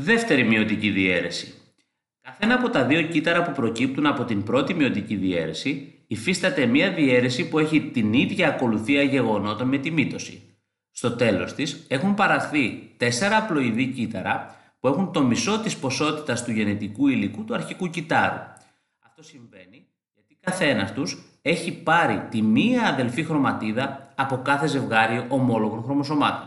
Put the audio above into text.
Δεύτερη μειωτική διαίρεση. Καθένα από τα δύο κύτταρα που προκύπτουν από την πρώτη μειωτική διαίρεση υφίσταται μία διαίρεση που έχει την ίδια ακολουθία γεγονότων με τη μύτωση. Στο τέλος της έχουν παραχθεί τέσσερα απλοειδή κύτταρα που έχουν το μισό της ποσότητας του γενετικού υλικού του αρχικού κυτάρου. Αυτό συμβαίνει γιατί καθένας τους έχει πάρει τη μία αδελφή χρωματίδα από κάθε ζευγάρι ομόλογων χρωμοσωμάτων.